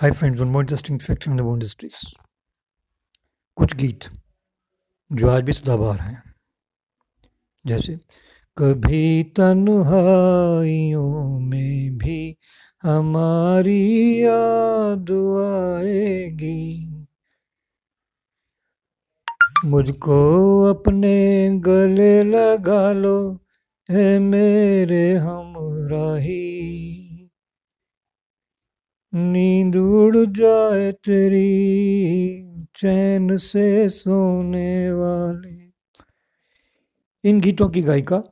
Hi friends one more interesting fact in the industries कुछ गीत जो आज भी सदाबहार हैं। जैसे, कभी तन्हाइयों में भी हमारी याद आएगी। मुझको अपने गले लगा लो, है मेरे हमराही। नींद उड़ जाए तेरी, चैन से सोने वाले। इन गीतों की गायिका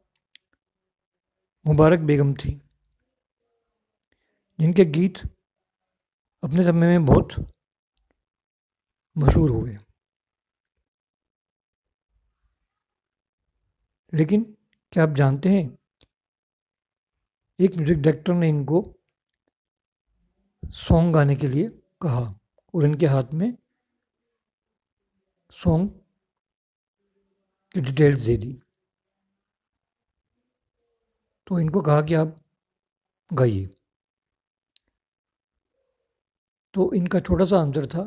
मुबारक बेगम थी, जिनके गीत अपने समय में बहुत मशहूर हुए। लेकिन क्या आप जानते हैं, एक म्यूज़िक डायरेक्टर ने इनको सॉन्ग गाने के लिए कहा और इनके हाथ में सॉन्ग की डिटेल्स दे दी। तो इनको कहा कि आप गाइए। तो इनका छोटा सा आंसर था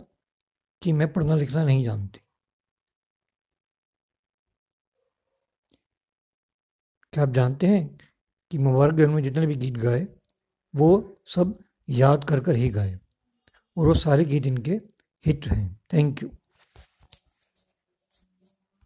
कि मैं पढ़ना लिखना नहीं जानती। क्या आप जानते हैं कि मुबारक में जितने भी गीत गाए, वो सब याद कर कर ही गाए और वो सारे गीत इनके हिट हैं। Thank you